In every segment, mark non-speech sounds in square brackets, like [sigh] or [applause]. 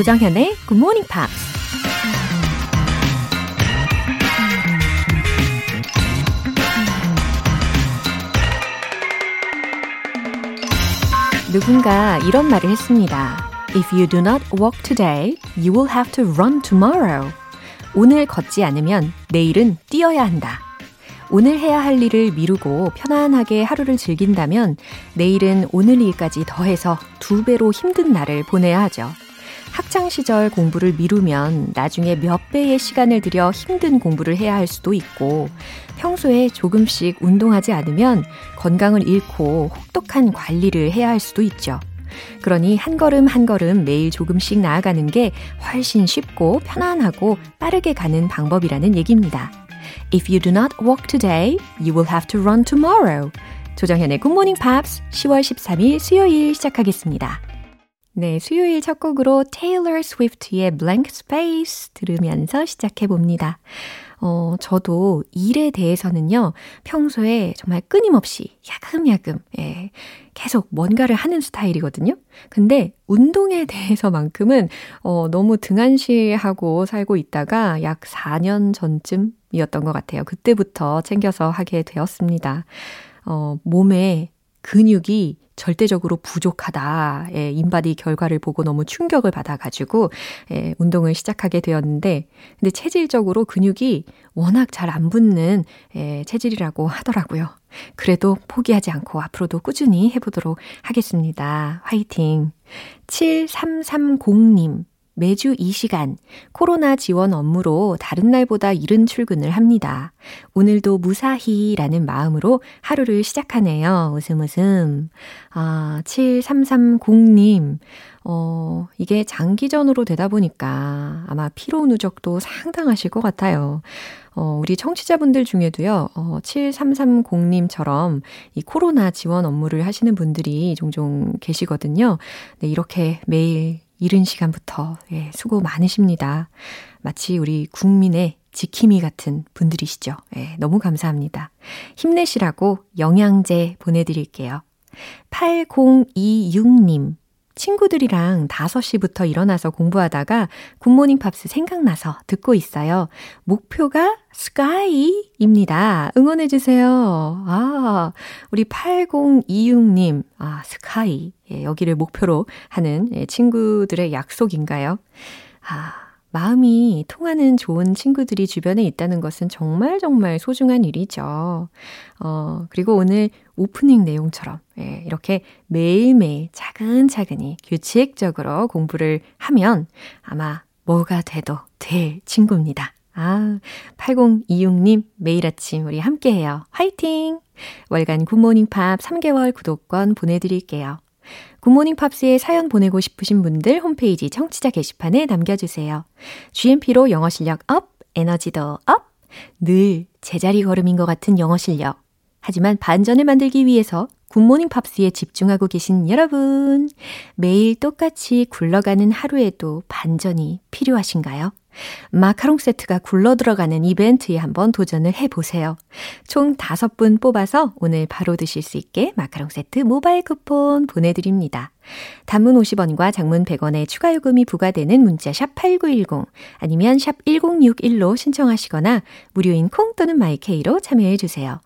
조정현의 Good Morning Pops. 누군가 이런 말을 했습니다. If you do not walk today, you will have to run tomorrow. 오늘 걷지 않으면 내일은 뛰어야 한다. 오늘 해야 할 일을 미루고 편안하게 하루를 즐긴다면 내일은 오늘 일까지 더해서 두 배로 힘든 날을 보내야 하죠. 학창시절 공부를 미루면 나중에 몇 배의 시간을 들여 힘든 공부를 해야 할 수도 있고, 평소에 조금씩 운동하지 않으면 건강을 잃고 혹독한 관리를 해야 할 수도 있죠. 그러니 한 걸음 한 걸음 매일 조금씩 나아가는 게 훨씬 쉽고 편안하고 빠르게 가는 방법이라는 얘기입니다. If you do not walk today, you will have to run tomorrow. 조정현의 Morning Pops 10월 13일 수요일 시작하겠습니다. 네, 수요일 첫 곡으로 Taylor Swift의 Blank Space 들으면서 시작해 봅니다. 어, 저도 일에 대해서는요, 평소에 정말 끊임없이 야금야금, 예, 계속 뭔가를 하는 스타일이거든요. 근데 운동에 [laughs] 대해서만큼은, 어, 너무 등한시하고 살고 있다가 약 4년 전쯤 이었던 것 같아요. 그때부터 챙겨서 하게 되었습니다. 어, 몸에 근육이 절대적으로 부족하다. 예, 인바디 결과를 보고 너무 충격을 받아가지고, 예, 운동을 시작하게 되었는데, 근데 체질적으로 근육이 워낙 잘 안 붙는, 예, 체질이라고 하더라고요. 그래도 포기하지 않고 앞으로도 꾸준히 해보도록 하겠습니다. 화이팅! 7330님. 매주 이 시간 코로나 지원 업무로 다른 날보다 이른 출근을 합니다. 오늘도 무사히라는 마음으로 하루를 시작하네요. 웃음 웃음. 아, 7330님. 어, 이게 장기전으로 되다 보니까 아마 피로 누적도 상당하실 것 같아요. 어, 우리 청취자분들 중에도요, 어, 7330님처럼 이 코로나 지원 업무를 하시는 분들이 종종 계시거든요. 네, 이렇게 매일 이른 시간부터 예, 수고 많으십니다. 마치 우리 국민의 지킴이 같은 분들이시죠. 예, 너무 감사합니다. 힘내시라고 영양제 보내드릴게요. 8026님. 친구들이랑 5시부터 일어나서 공부하다가 굿모닝 팝스 생각나서 듣고 있어요. 목표가 SKY입니다. 응원해주세요. 아, 우리 8026님, 아, SKY. 예, 여기를 목표로 하는 예, 친구들의 약속인가요? 아, 마음이 통하는 좋은 친구들이 주변에 있다는 것은 정말 정말 소중한 일이죠. 어, 그리고 오늘 오프닝 내용처럼, 예, 이렇게 매일매일 차근차근히 규칙적으로 공부를 하면 아마 뭐가 돼도 될 친구입니다. 아, 8026님 매일 아침 우리 함께해요. 화이팅! 월간 굿모닝 팝 3개월 구독권 보내드릴게요. 굿모닝 팝스에 사연 보내고 싶으신 분들 홈페이지 청취자 게시판에 남겨주세요. GMP로 영어 실력 up, 에너지도 up! 늘 제자리 걸음인 것 같은 영어 실력. 하지만 반전을 만들기 위해서 굿모닝 팝스에 집중하고 계신 여러분. 매일 똑같이 굴러가는 하루에도 반전이 필요하신가요? 마카롱 세트가 굴러 들어가는 이벤트에 한번 도전을 해보세요. 총 5분 뽑아서 오늘 바로 드실 수 있게 마카롱 세트 모바일 쿠폰 보내드립니다. 단문 50원과 장문 100원의 추가 요금이 부과되는 문자 샵 8910 아니면 샵 1061로 신청하시거나 무료인 콩 또는 마이케이로 참여해 주세요.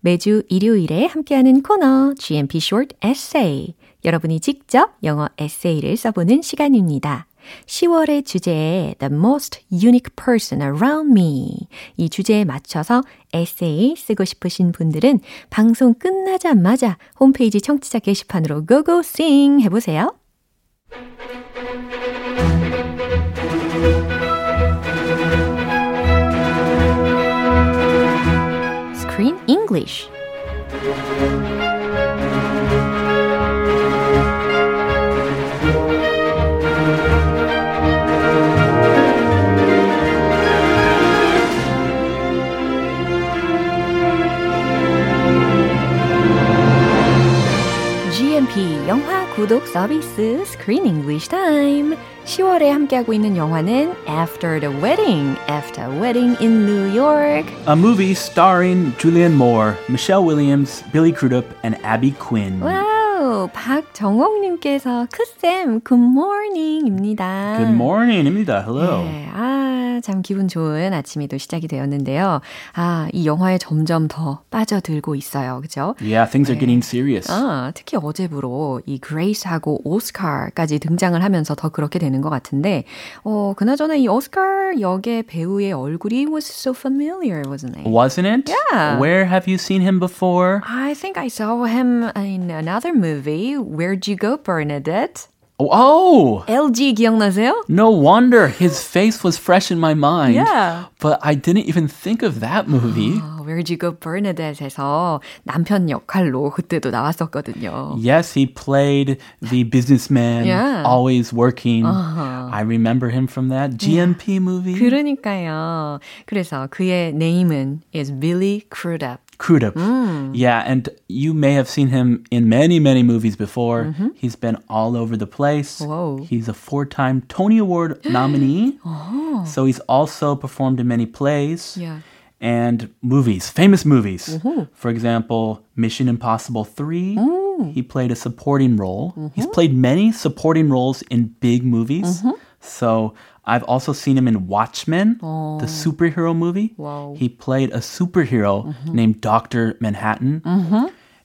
매주 일요일에 함께하는 코너 GMP Short Essay 여러분이 직접 영어 에세이를 써보는 시간입니다. 10월의 주제에 The Most Unique Person Around Me 이 주제에 맞춰서 에세이 쓰고 싶으신 분들은 방송 끝나자마자 홈페이지 청취자 게시판으로 고고 싱 해보세요. Screen English 영화 구독 서비스 Screen English Time. 10월에 함께하고 있는 영화는 After the Wedding, After Wedding in New York. A movie starring Julianne Moore, Michelle Williams, Billy Crudup, and Abby Quinn. 오, 박정옥님께서 크쌤 굿모닝입니다. Morning입니다. Hello. 네, 아, 참 기분 좋은 아침이 또 시작이 되었는데요. 아, 이 영화에 점점 더 빠져들고 있어요. 그죠? Yeah, things are getting serious. 아, 특히 어제부로 이 그레이스하고 오스카까지 등장을 하면서 더 그렇게 되는 것 같은데, 어, 그나저나 이 오스카 역의 배우의 얼굴이 was so familiar, wasn't it? Wasn't it? Yeah. Where have you seen him before? I think I saw him in another movie. Where'd you go, Bernadette? Oh, LG 기억나세요? no wonder his face was fresh in my mind. Yeah. But I didn't even think of that movie. [gasps] Oh. 어, Where'd you go, Bernadette에서 남편 역할로 그때도 나왔었거든요. Yes, he played the businessman, Yeah. always working. I remember him from that GMP movie. 그러니까요. 그래서 그의 네임은 is Billy Crudup. Crudup. Yeah, and you may have seen him in many, many movies before. He's been all over the place. Whoa. He's a four time Tony Award nominee. [gasps] So he's also performed in many plays. Yeah. And movies, famous movies. Mm-hmm. For example, Mission Impossible 3. Mm. He played a supporting role. He's mm-hmm. played many supporting roles in big movies. Mm-hmm. So I've also seen him in Watchmen, the oh. superhero movie. Wow. He played a superhero named Dr. Manhattan.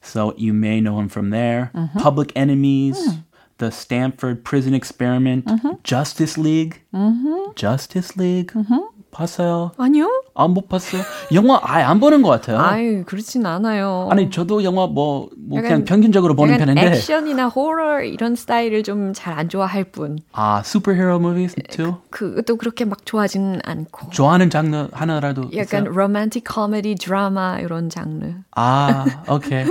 So you may know him from there. Public Enemies, mm. The Stanford Prison Experiment, Justice League. Justice League. 봤어요? 아니요? 아, 못 봤어요. 영화 아예 안 보는 것 같아요. 아유, 그렇진 않아요. 아니, 저도 영화 뭐, 뭐 그냥 약간- 평균적으로 보는 편인데. 액션이나 호러 이런 스타일을 좀 잘 안 좋아할 뿐. 아, superhero movies too? 그또 그렇게 막 좋아하지는 않고. 좋아하는 장르 하나라도 약간 있어요? 로맨틱 코미디 드라마 이런 장르. 아, 오케이.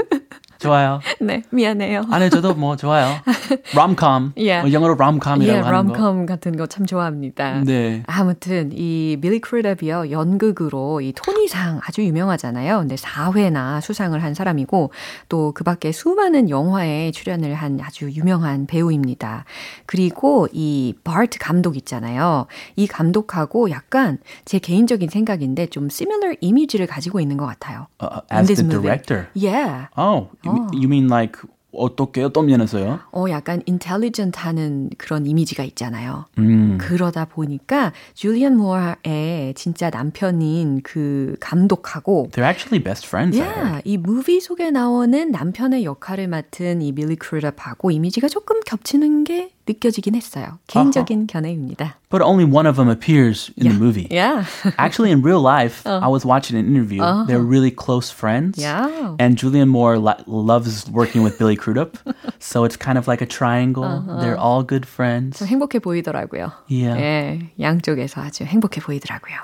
좋아요. [laughs] 네, 미안해요. 아니, 저도 뭐 좋아요. [laughs] 롬컴. Yeah. 뭐 영어로 롬컴이라고 예, 하는 거. 롬컴 같은 거 참 좋아합니다. 네. 아무튼 이 빌리 크루답이요 연극으로 이 토니상 아주 유명하잖아요. 근데 4회나 수상을 한 사람이고 또 그 밖에 수많은 영화에 출연을 한 아주 유명한 배우입니다. 그리고 이 바트 감독 있잖아요. 이 감독하고 약간 제 개인적인 생각인데 좀 similar 이미지를 가지고 있는 것 같아요. Uh, as the movie. director. Yeah. Oh, you, mean like 어떻게 어떤 면에서요? 어, 약간 인텔리전트하는 그런 이미지가 있잖아요. 음. 그러다 보니까 줄리안 모어의 진짜 남편인 그 감독하고 They're actually best friends. 야, 이 무비 속에 나오는 남편의 역할을 맡은 이 빌리 크루답하고 이미지가 조금 겹치는 게 느껴지긴 했어요. 개인적인 견해입니다. But only one of them appears in the movie. Yeah. [laughs] Actually, in real life, I was watching an interview. They're really close friends. Yeah. And Julianne Moore lo- loves working with Billy Crudup. [laughs] so it's kind of like a triangle. They're all good friends. 좀 행복해 보이더라고요. Yeah. 예, 양쪽에서 아주 행복해 보이더라고요.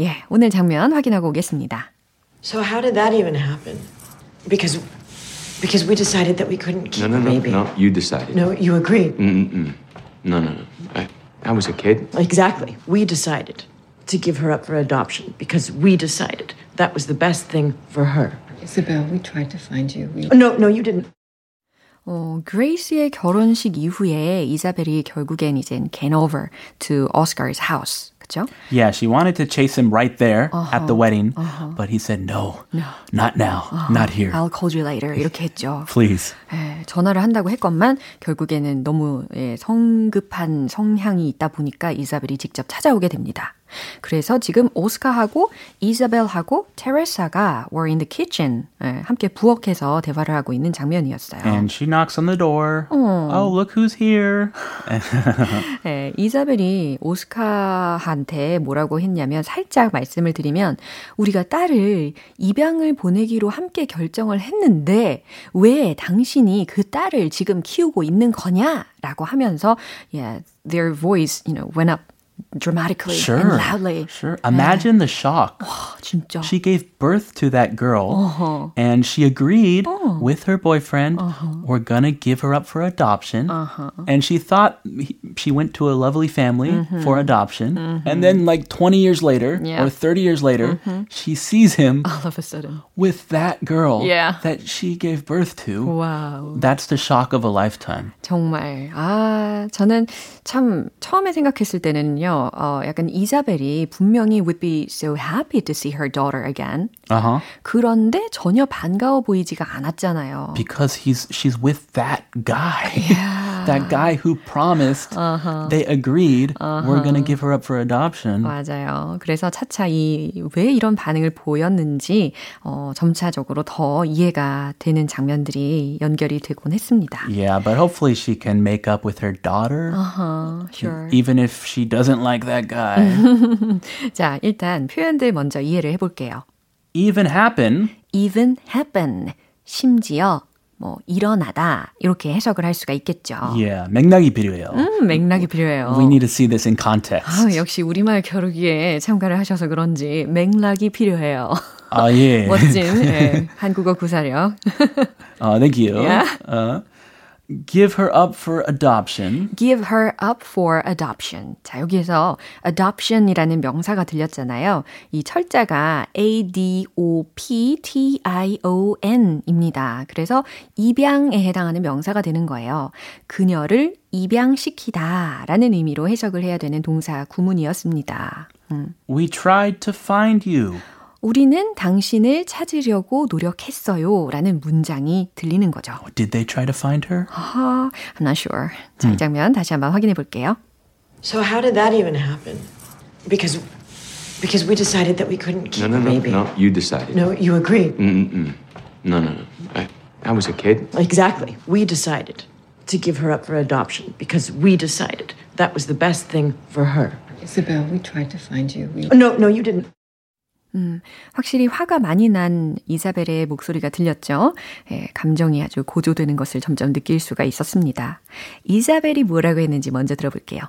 예, 오늘 장면 확인하고 오겠습니다. So how did that even happen? Because because we decided that we couldn't keep No, no, the no, baby. no. You decided. No, you agreed. Mm-mm. No, no, no. I, I was a kid. Exactly. We decided to give her up for adoption because we decided that was the best thing for her. Isabel, we tried to find you. We No, no, you didn't. 어, 그레이스의 결혼식 이후에 이자벨이 결국엔 이제 came over to Oscar's house. 그죠? Yeah, she wanted to chase him right there at the wedding. But he said, no, not now, not here. I'll call you later. 이렇게 했죠. Please. 예, 전화를 한다고 했건만 결국에는 너무 예, 성급한 성향이 있다 보니까 이사벨이 직접 찾아오게 됩니다. 그래서 지금 오스카하고 이사벨하고 테레사가 were in the kitchen 예, 함께 부엌에서 대화를 하고 있는 장면이었어요. And she knocks on the door. Oh, look who's here. [laughs] 예, 이사벨이 오스카한테 뭐라고 했냐면 살짝 말씀을 드리면 우리가 딸을 입양을 보내기로 함께 결정을 했는데 왜 당신이 그 딸을 지금 키우고 있는 거냐라고 하면서 yeah, their voice you know went up dramatically Sure. and loudly. Sure. Imagine the shock. 아, 진짜. She gave birth to that girl and she agreed with her boyfriend, we're going to give her up for adoption. And she thought he, she went to a lovely family for adoption. And then, like 20 years later Yeah. or 30 years later, she sees him All of a sudden. with that girl Yeah. that she gave birth to. 와우. That's the shock of a lifetime. 정말 아 저는 참 처음에 생각했을 때는요 왜냐면요, 어, 약간 이사벨이 분명히 would be so happy to see her daughter again. Uh-huh. 그런데 전혀 반가워 보이지가 않았잖아요. Because he's she's with that guy. that guy who promised they agreed we're going to give her up for adoption. 맞아요. 그래서 차차 이 왜 이런 반응을 보였는지 어, 점차적으로 더 이해가 되는 장면들이 연결이 되곤 했습니다. Yeah, but hopefully she can make up with her daughter. Uh-huh, sure. Even if she doesn't like that guy. [laughs] 자, 일단 표현들 먼저 이해를 해볼게요. Even happen. even happen. 심지어 뭐 일어나다 이렇게 해석을 할 수가 있겠죠. Yeah, 맥락이 필요해요. 음, 맥락이 필요해요. We need to see this in context. 아, 역시 우리말 겨루기에 참가를 하셔서 그런지 맥락이 필요해요. 아, 예. [laughs] 멋진 예, [laughs] 한국어 구사력. 어, thank you. Yeah. 어, give her up for adoption. give her up for adoption. 자, 여기에서 adoption이라는 명사가 들렸잖아요. 이 철자가 A-D-O-P-T-I-O-N입니다. 그래서 입양에 해당하는 명사가 되는 거예요. 그녀를 입양시키다 라는 의미로 해석을 해야 되는 동사 구문이었습니다. 음. We tried to find you. 우리는 당신을 찾으려고 노력했어요 라는 문장이 들리는 거죠. Did they try to find her? 아, I'm not sure. 자, 이 장면 다시 한번 확인해 볼게요. So how did that even happen? Because because we decided that we couldn't keep No, no, the no, baby. no. You decided. No, you agreed. Mm-mm. No, no, no. I, I was a kid. Exactly. We decided to give her up for adoption because we decided that was the best thing for her. Isabel, we tried to find you. We No, no, you didn't. 음, 확실히 화가 많이 난 이사벨의 목소리가 들렸죠. 예, 감정이 아주 고조되는 것을 점점 느낄 수가 있었습니다. 이사벨이 뭐라고 했는지 먼저 들어볼게요.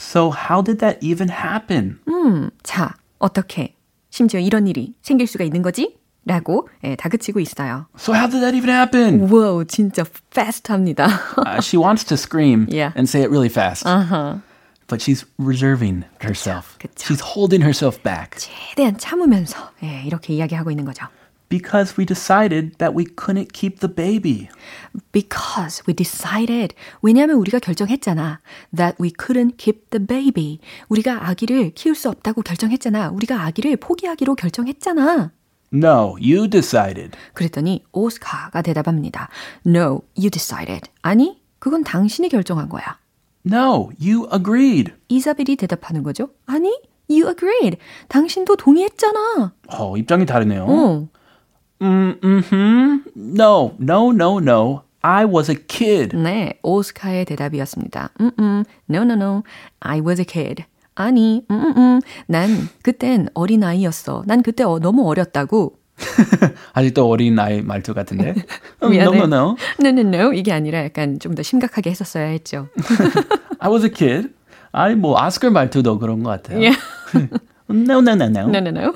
So how did that even happen? 음, 자, 어떻게? 심지어 이런 일이 생길 수가 있는 거지? 라고 예, 다그치고 있어요. So how did that even happen? 와우, 진짜 fast합니다. Uh, she wants to scream [laughs] Yeah. and say it really fast. 아하. But she's reserving herself. 그쵸. She's holding herself back. 최대한 참으면서 예, 이렇게 이야기하고 있는 거죠. Because we decided that we couldn't keep the baby. Because we decided. 왜냐하면 우리가 결정했잖아. That we couldn't keep the baby. 우리가 아기를 키울 수 없다고 결정했잖아. 우리가 아기를 포기하기로 결정했잖아. No, you decided. 그랬더니 오스카가 대답합니다. No, you decided. 아니, 그건 당신이 결정한 거야. No, you agreed. 이사벨이 대답하는 거죠. 아니, you agreed. 당신도 동의했잖아. 어, 입장이 다르네요. 어. Mm, mm-hmm. No, no, no, no. I was a kid. 네, 오스카의 대답이었습니다. 음, 음, no, no, no. I was a kid. 아니, 음, 음, 음. 난 그땐 어린아이였어. 난 그때 어, 너무 어렸다고. [laughs] 아직도 어린 나이 말투 같은데. 음, [laughs] 미안해. no, no, no. No, no, no. 이게 아니라 약간 좀 더 심각하게 했었어야 했죠. [laughs] I was a kid. 아니 뭐 아스컬 말투도 그런 것 같아요. Yeah. [laughs] no, no, no, no. No, no, no.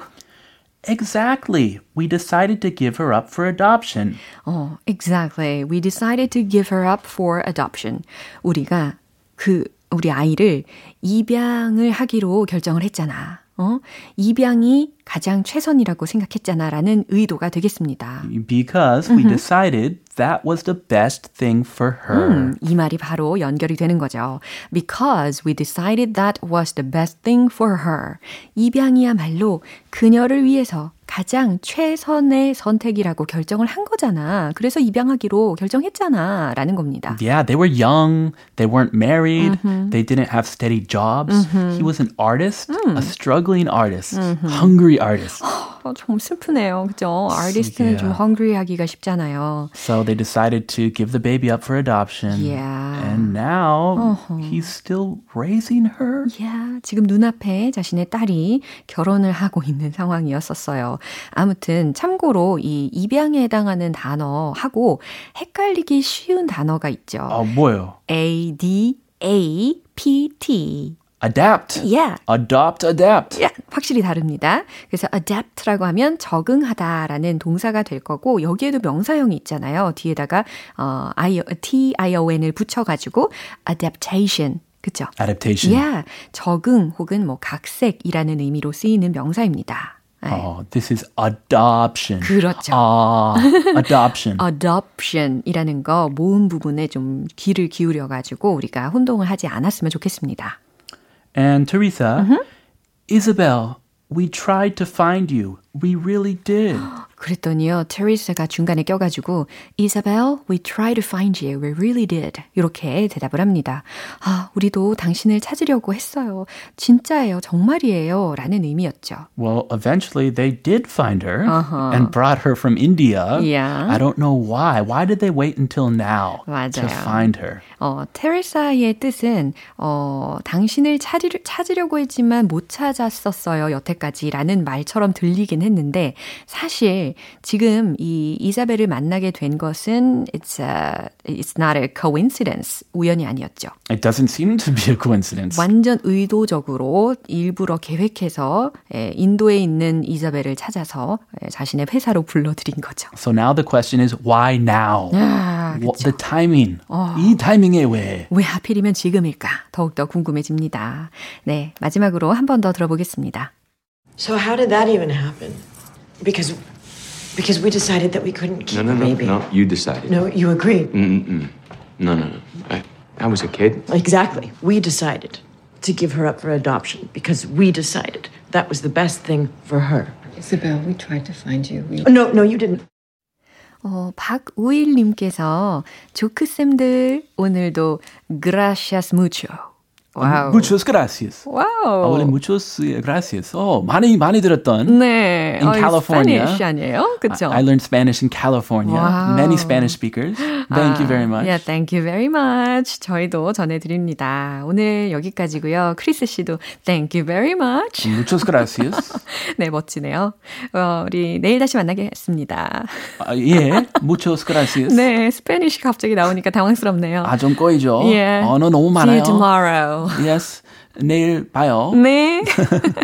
Exactly. We decided to give her up for adoption. 어, exactly. We decided to give her up for adoption. 우리가 그 우리 아이를 입양을 하기로 결정을 했잖아. 어? 입양이 가장 최선이라고 생각했잖아라는 의도가 되겠습니다. Because we decided that was the best thing for her. 음, 이 말이 바로 연결이 되는 거죠. Because we decided that was the best thing for her. 입양이야말로 그녀를 위해서 가장 최선의 선택이라고 결정을 한 거잖아. 그래서 입양하기로 결정했잖아. 라는 겁니다. Yeah, they were young. They weren't married. They didn't have steady jobs. He was an artist, a struggling artist, hungry artist. 어, 좀 슬프네요. 그죠? 아티스트는 좀 Yeah. 헝그리 하기가 쉽잖아요. So they decided to give the baby up for adoption. Yeah. And now he's still raising her. 야, 지금 눈앞에 자신의 딸이 결혼을 하고 있는 상황이었었어요. 아무튼 참고로 이 입양에 해당하는 단어하고 헷갈리기 쉬운 단어가 있죠. 어, 뭐예요? A D A P T. Adapt. Yeah. Adopt, adapt. 야, 확실히 다릅니다. 그래서 adapt라고 하면 적응하다라는 동사가 될 거고 여기에도 명사형이 있잖아요. 뒤에다가 어, I, T I O N을 붙여가지고 adaptation. 그쵸? Adaptation. Yeah, 적응 혹은 뭐 각색이라는 의미로 쓰이는 명사입니다. 네. Oh, this is adoption. 그렇죠. 아, adoption. [laughs] adoption이라는 거 모음 부분에 좀 귀를 기울여 가지고 우리가 혼동을 하지 않았으면 좋겠습니다. And Teresa, mm-hmm. Isabel, we tried to find you. We really did. [gasps] 그랬더니요, 테리사가 중간에 껴가지고, Isabel, we tried to find you. We really did. 이렇게 대답을 합니다. 아, 우리도 당신을 찾으려고 했어요. 진짜예요. 정말이에요. 라는 의미였죠. Well, eventually they did find her uh-huh. and brought her from India. Yeah. I don't know why. Why did they wait until now 맞아요. to find her? 어, 테레사의 뜻은 어, 당신을 찾으려, 찾으려고 했지만 못 찾았었어요. 여태까지 라는 말처럼 들리긴 했는데 사실 지금 이 이사벨을 만나게 된 것은 it's a, it's not a coincidence. 우연이 아니었죠. It doesn't seem to be a coincidence. 완전 의도적으로 일부러 계획해서 인도에 있는 이사벨을 찾아서 자신의 회사로 불러들인 거죠. So now the question is why now? 아, What, the timing. 어. 이 타이밍에 왜? 왜 하필이면 지금일까? 더욱더 궁금해집니다. 네, 마지막으로 한 번 더 들어보겠습니다. So how did that even happen? Because Because we decided that we couldn't keep no, no, no, the baby. No, you decided. No, you agreed. Mm-mm. No, no, no. I, I was a kid. Exactly. We decided to give her up for adoption because we decided that was the best thing for her. Isabel, we tried to find you. We... No, no, you didn't. 어, 박우일님께서 조크쌤들 오늘도 gracias mucho. 와우. Muchos gracias. 와우. 원래 muchos gracias. 어, 많이 많이 들었던. 네. In 어, California. Spanish 아니에요? 그렇죠? I, I learned Spanish in California. Wow. Many Spanish speakers. Thank 아, you very much. Yeah, thank you very much. 저희도 전해드립니다. 오늘 여기까지고요. 크리스 씨도 thank you very much. Muchos gracias. 네, 멋지네요. 어, 우리 내일 다시 만나겠습니다. 아, 예, muchos gracias. 네, 스페니쉬 갑자기 나오니까 당황스럽네요. 아, 좀 꼬이죠. Yeah. 언어 너무 See 많아요. you tomorrow. [laughs] Yes. 내일 봐요. 네.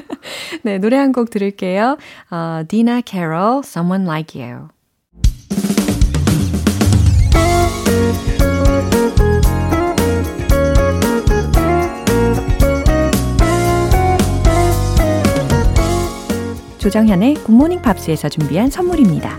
[laughs] 네, 노래 한 곡 들을게요. 어, Dina Carroll, Someone Like You. 조정현의 굿모닝 팝스에서 준비한 선물입니다.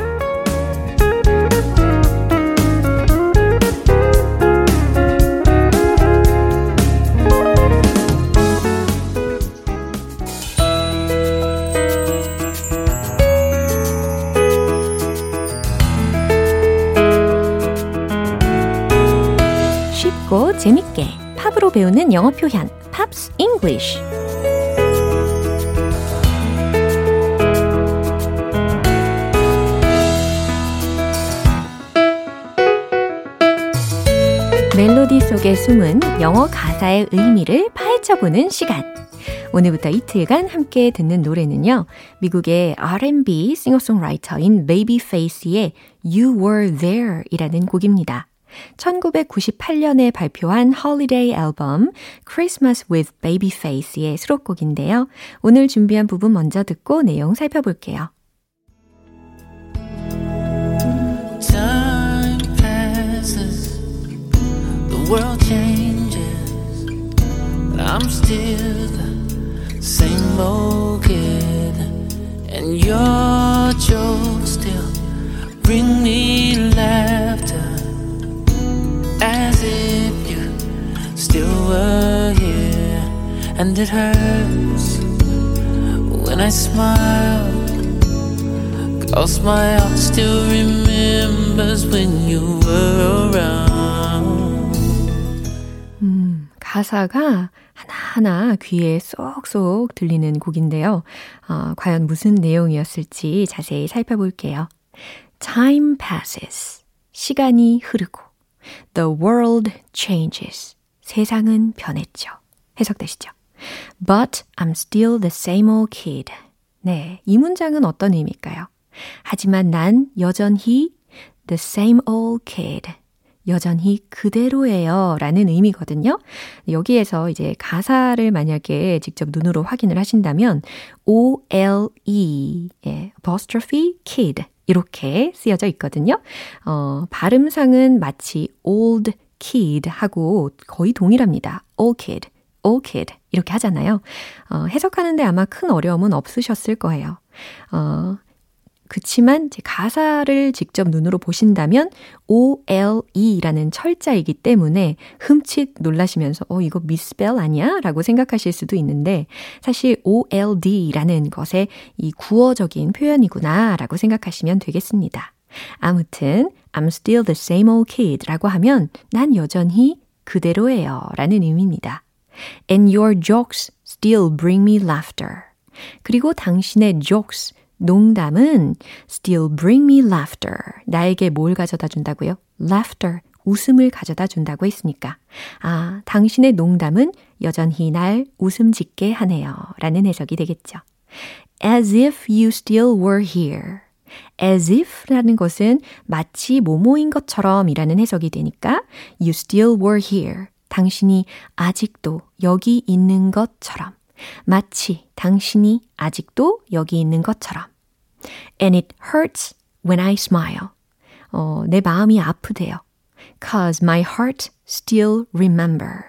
쉽고 재밌게 팝으로 배우는 영어 표현 Pops English 멜로디 속에 숨은 영어 가사의 의미를 파헤쳐보는 시간. 오늘부터 이틀간 함께 듣는 노래는요. 미국의 R&B 싱어송라이터인 베이비페이스의 You Were There 이라는 곡입니다. 1998년에 발표한 홀리데이 앨범 Christmas with Babyface의 수록곡인데요. 오늘 준비한 부분 먼저 듣고 내용 살펴볼게요. Time passes, the world changes, but I'm still the same old kid, and your jokes still bring me laughter. As if you still were here. And it hurts when I smile. Cause my heart still remembers when you were around. 음, 가사가 하나하나 귀에 쏙쏙 들리는 곡인데요. 어, 과연 무슨 내용이었을지 자세히 살펴볼게요. Time passes. 시간이 흐르고. The world changes. 세상은 변했죠. 해석되시죠? But I'm still the same old kid. 네, 이 문장은 어떤 의미일까요? 하지만 난 여전히 the same old kid. 여전히 그대로예요. 라는 의미거든요. 여기에서 이제 가사를 만약에 직접 눈으로 확인을 하신다면 O-L-E, 예, apostrophe kid. 이렇게 쓰여져 있거든요. 어, 발음상은 마치 old kid 하고 거의 동일합니다. old kid, old kid 이렇게 하잖아요. 어, 해석하는데 아마 큰 어려움은 없으셨을 거예요. 어, 그치만 제 가사를 직접 눈으로 보신다면 OLE라는 철자이기 때문에 흠칫 놀라시면서 어 이거 미스펠 아니야? 라고 생각하실 수도 있는데 사실 OLD라는 것의 이 구어적인 표현이구나 라고 생각하시면 되겠습니다. 아무튼 I'm still the same old kid 라고 하면 난 여전히 그대로예요 라는 의미입니다. And your jokes still bring me laughter. 그리고 당신의 jokes 농담은 still bring me laughter. 나에게 뭘 가져다 준다고요? laughter. 웃음을 가져다 준다고 했으니까. 아, 당신의 농담은 여전히 날 웃음 짓게 하네요. 라는 해석이 되겠죠. as if you still were here. as if 라는 것은 마치 뭐뭐인 것처럼 이라는 해석이 되니까 you still were here. 당신이 아직도 여기 있는 것처럼. 마치 당신이 아직도 여기 있는 것처럼. And it hurts when I smile. 어, 내 마음이 아프대요. Cause my heart still remember.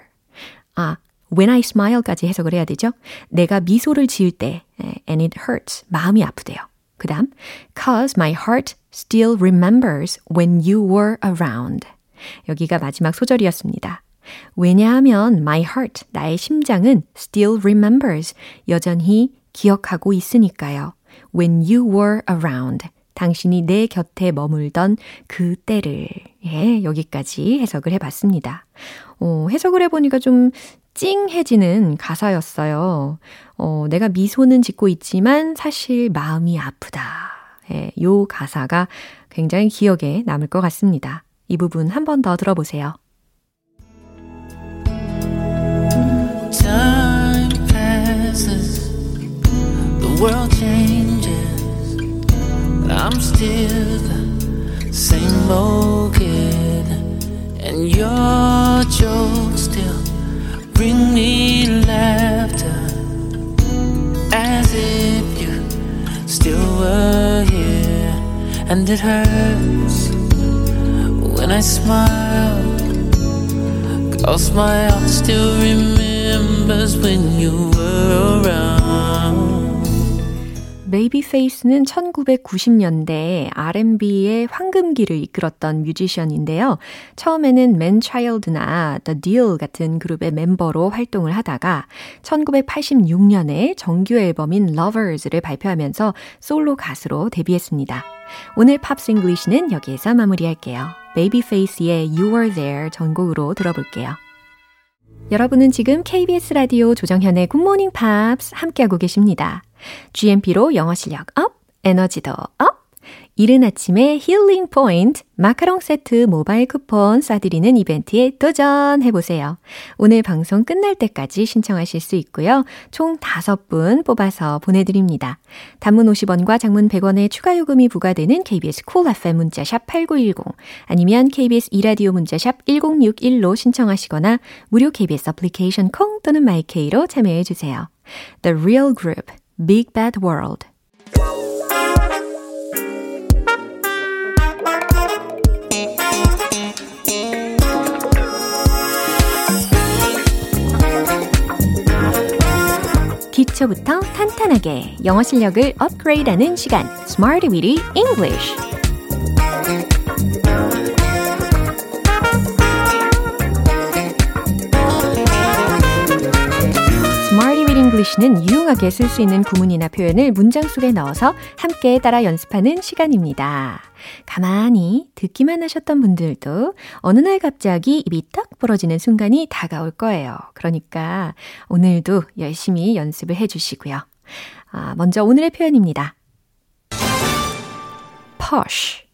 아, when I smile까지 해석을 해야 되죠. 내가 미소를 지을 때, and it hurts. 마음이 아프대요. 그 다음, cause my heart still remembers when you were around. 여기가 마지막 소절이었습니다. 왜냐하면 my heart, 나의 심장은 still remembers, 여전히 기억하고 있으니까요. When you were around. 당신이 내 곁에 머물던 그 때를. 예, 여기까지 해석을 해봤습니다. 어, 해석을 해보니까 좀 찡해지는 가사였어요. 어, 내가 미소는 짓고 있지만 사실 마음이 아프다. 예, 요 가사가 굉장히 기억에 남을 것 같습니다. 이 부분 한 번 더 들어보세요. 페이스는 1990년대 R&B의 황금기를 이끌었던 뮤지션인데요. 처음에는 Manchild나 The Deele 같은 그룹의 멤버로 활동을 하다가 1986년에 정규 앨범인 Lovers를 발표하면서 솔로 가수로 데뷔했습니다. 오늘 Pops English는 여기에서 마무리할게요. 베이비페이스의 You Were There 전곡으로 들어볼게요. 여러분은 지금 KBS 라디오 조정현의 굿모닝 팝스 함께하고 계십니다. GMP로 영어 실력 up, 에너지도 up! 이른 아침에 힐링 포인트 마카롱 세트 모바일 쿠폰 쏴드리는 이벤트에 도전해보세요. 오늘 방송 끝날 때까지 신청하실 수 있고요. 총 5분 뽑아서 보내드립니다. 단문 50원과 장문 100원의 추가 요금이 부과되는 KBS cool FM 문자샵 8910 아니면 KBS 2라디오 문자샵 1061로 신청하시거나 무료 KBS 애플리케이션 콩 또는 my K로 참여해주세요. The Real Group Big Bad World 기초부터 탄탄하게 영어 실력을 업그레이드하는 시간 Smart Weedy English English는 유용하게 쓸 수 있는 구문이나 표현을 문장 속에 넣어서 함께 따라 연습하는 시간입니다. 가만히 듣기만 하셨던 분들도 어느 날 갑자기 입이 딱 부러지는 순간이 다가올 거예요. 그러니까 오늘도 열심히 연습을 해 주시고요. 아, 먼저 오늘의 표현입니다. posh,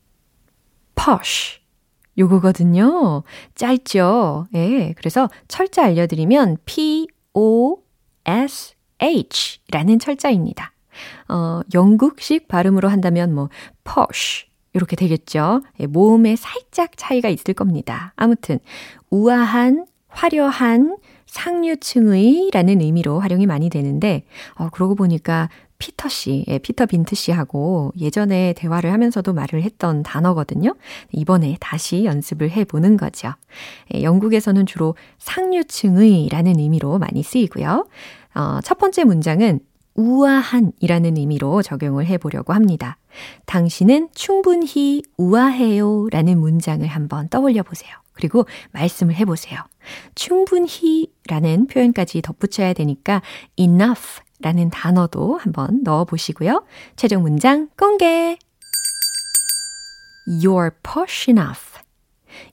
posh. 요거거든요. 짧죠? 예. 그래서 철자 알려드리면 P-O SH라는 철자입니다. 어, 영국식 발음으로 한다면 뭐 posh 이렇게 되겠죠. 예, 모음에 살짝 차이가 있을 겁니다. 아무튼 우아한, 화려한, 상류층의 라는 의미로 활용이 많이 되는데 어, 그러고 보니까 피터 씨, 예, 피터 빈트 씨하고 예전에 대화를 하면서도 말을 했던 단어거든요. 이번에 다시 연습을 해보는 거죠. 예, 영국에서는 주로 상류층의 라는 의미로 많이 쓰이고요. 어, 첫 번째 문장은 우아한이라는 의미로 적용을 해보려고 합니다. 당신은 충분히 우아해요 라는 문장을 한번 떠올려 보세요. 그리고 말씀을 해보세요. 충분히 라는 표현까지 덧붙여야 되니까 enough 라는 단어도 한번 넣어 보시고요. 최종 문장 공개! You're posh enough.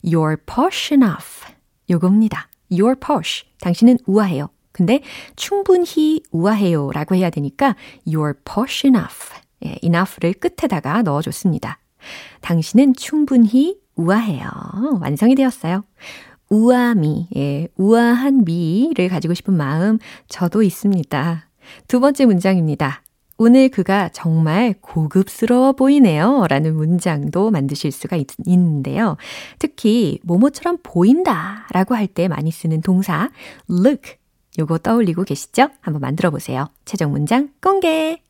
You're posh enough. 요겁니다. You're posh. 당신은 우아해요. 근데 충분히 우아해요 라고 해야 되니까 you're posh enough. 예, enough를 끝에다가 넣어줬습니다. 당신은 충분히 우아해요. 완성이 되었어요. 우아미, 예, 우아한 미를 가지고 싶은 마음 저도 있습니다. 두 번째 문장입니다. 오늘 그가 정말 고급스러워 보이네요. 라는 문장도 만드실 수가 있, 는데요 특히 모모처럼 보인다 라고 할 때 많이 쓰는 동사 look 요거 떠올리고 계시죠? 한번 만들어 보세요. 최종 문장 공개!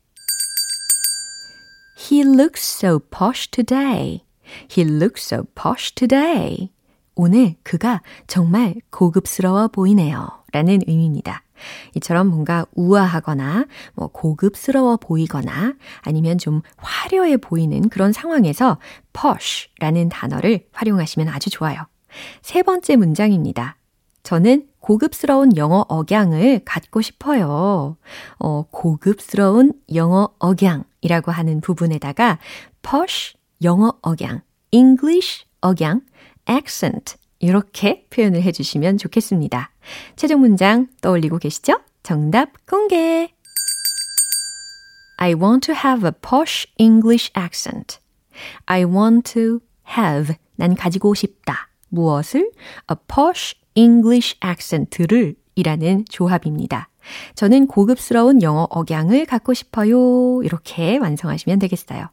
He looks so posh today. He looks so posh today. 오늘 그가 정말 고급스러워 보이네요. 라는 의미입니다. 이처럼 뭔가 우아하거나 뭐 고급스러워 보이거나 아니면 좀 화려해 보이는 그런 상황에서 posh라는 단어를 활용하시면 아주 좋아요. 세 번째 문장입니다. 저는 고급스러운 영어 억양을 갖고 싶어요. 어, 고급스러운 영어 억양이라고 하는 부분에다가 posh 영어 억양, English 억양, accent 이렇게 표현을 해주시면 좋겠습니다. 최종 문장 떠올리고 계시죠? 정답 공개! I want to have a posh English accent. I want to have. 난 가지고 싶다. 무엇을? A posh English accent를 이라는 조합입니다. 저는 고급스러운 영어 억양을 갖고 싶어요. 이렇게 완성하시면 되겠어요.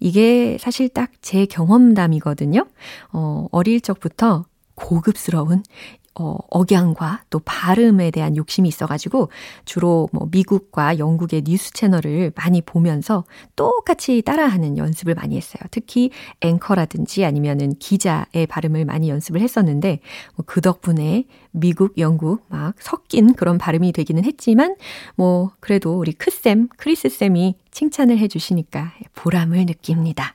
이게 사실 딱 제 경험담이거든요. 어, 어릴 적부터 고급스러운 어, 억양과 또 발음에 대한 욕심이 있어가지고 주로 뭐 미국과 영국의 뉴스 채널을 많이 보면서 똑같이 따라하는 연습을 많이 했어요. 특히 앵커라든지 아니면은 기자의 발음을 많이 연습을 했었는데 뭐 그 덕분에 미국, 영국 막 섞인 그런 발음이 되기는 했지만 뭐 그래도 우리 크쌤, 크리스쌤이 칭찬을 해주시니까 보람을 느낍니다.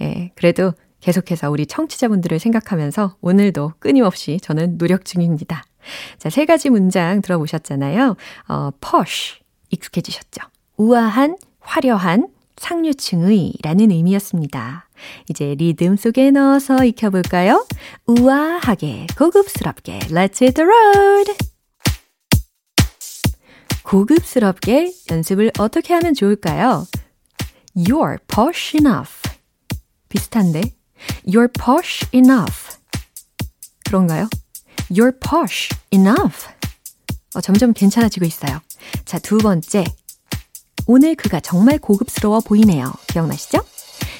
예, 그래도 계속해서 우리 청취자분들을 생각하면서 오늘도 끊임없이 저는 노력 중입니다. 자, 세 가지 문장 들어보셨잖아요. 어, posh. 익숙해지셨죠? 우아한, 화려한, 상류층의 라는 의미였습니다. 이제 리듬 속에 넣어서 익혀볼까요? 우아하게, 고급스럽게, let's hit the road! 고급스럽게 연습을 어떻게 하면 좋을까요? You're posh enough. 비슷한데? You're posh enough. 그런가요? You're posh enough. 어, 점점 괜찮아지고 있어요. 자, 두 번째. 오늘 그가 정말 고급스러워 보이네요. 기억나시죠?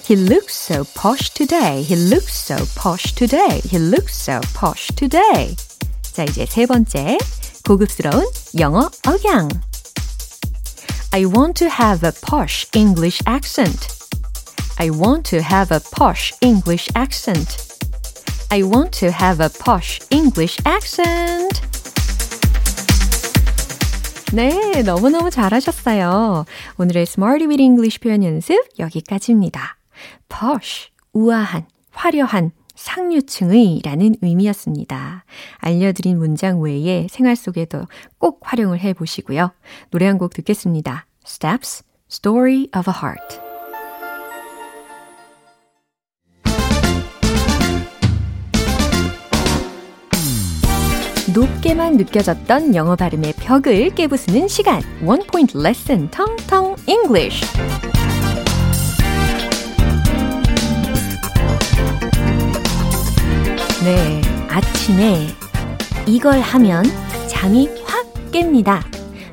He looks so posh today. He looks so posh today. He looks so posh today. 자, 이제 세 번째. 고급스러운 영어 억양. I want to have a posh English accent. I want to have a posh English accent. I want to have a posh English accent. 네, 너무너무 잘하셨어요. 오늘의 Smarty with English 표현 연습 여기까지입니다. posh, 우아한, 화려한, 상류층의 라는 의미였습니다. 알려드린 문장 외에 생활 속에도 꼭 활용을 해 보시고요. 노래 한 곡 듣겠습니다. Steps, Story of a Heart. 높게만 느껴졌던 영어 발음의 벽을 깨부수는 시간. One Point Lesson, 텅텅 English. 네, 아침에 이걸 하면 잠이 확 깹니다.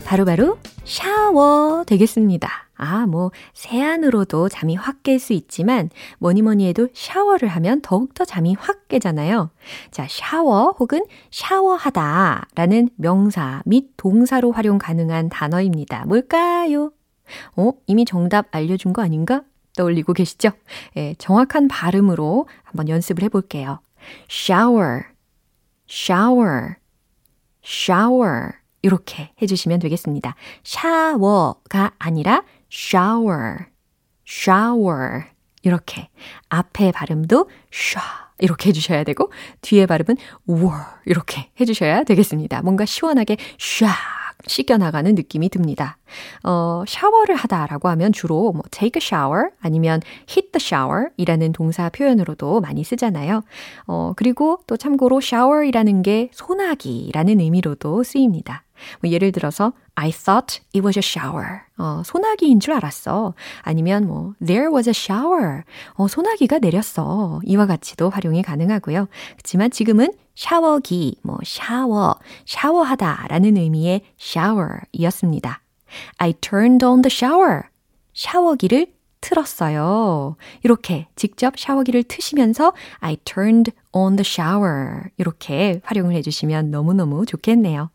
바로바로 바로 샤워 되겠습니다. 아, 뭐, 세안으로도 잠이 확 깰 수 있지만, 뭐니 뭐니 해도 샤워를 하면 더욱더 잠이 확 깨잖아요. 자, 샤워 혹은 샤워하다 라는 명사 및 동사로 활용 가능한 단어입니다. 뭘까요? 어, 이미 정답 알려준 거 아닌가? 떠올리고 계시죠? 예, 정확한 발음으로 한번 연습을 해볼게요. shower, shower, shower. 이렇게 해주시면 되겠습니다. 샤워가 아니라 shower, shower. 이렇게 앞에 발음도 샤 이렇게 해주셔야 되고 뒤에 발음은 war 이렇게 해주셔야 되겠습니다. 뭔가 시원하게 샥 씻겨나가는 느낌이 듭니다. 어, 샤워를 하다라고 하면 주로 뭐 take a shower 아니면 hit the shower 이라는 동사 표현으로도 많이 쓰잖아요. 어, 그리고 또 참고로 shower이라는 게 소나기라는 의미로도 쓰입니다. 뭐 예를 들어서 I thought it was a shower. 어, 소나기인 줄 알았어. 아니면 뭐 there was a shower. 어, 소나기가 내렸어. 이와 같이도 활용이 가능하고요. 그렇지만 지금은 샤워기, 뭐 샤워, 샤워하다라는 의미의 shower이었습니다. I turned on the shower. 샤워기를 틀었어요. 이렇게 직접 샤워기를 트시면서 I turned on the shower. 이렇게 활용을 해주시면 너무너무 좋겠네요.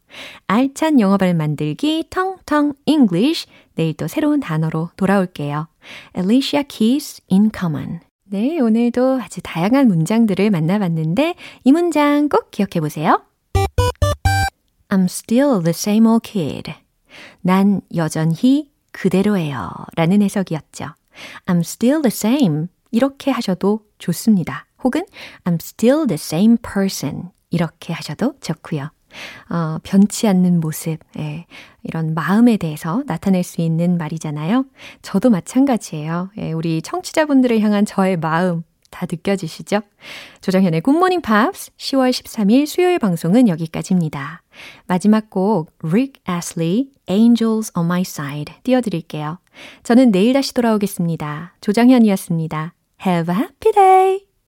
알찬 영어 발 만들기 텅텅 English. 내일 또 새로운 단어로 돌아올게요. Alicia Keys in Common. 네, 오늘도 아주 다양한 문장들을 만나봤는데 이 문장 꼭 기억해 보세요. I'm still the same old kid. 난 여전히 그대로예요. 라는 해석이었죠. I'm still the same. 이렇게 하셔도 좋습니다. 혹은 I'm still the same person. 이렇게 하셔도 좋고요. 어, 변치 않는 모습, 예, 이런 마음에 대해서 나타낼 수 있는 말이잖아요. 저도 마찬가지예요. 예, 우리 청취자분들을 향한 저의 마음 다 느껴지시죠? 조정현의 굿모닝 팝스 10월 13일 수요일 방송은 여기까지입니다. 마지막 곡 Rick Astley Angels on My Side 띄워드릴게요. 저는 내일 다시 돌아오겠습니다. 조정현이었습니다. Have a happy day!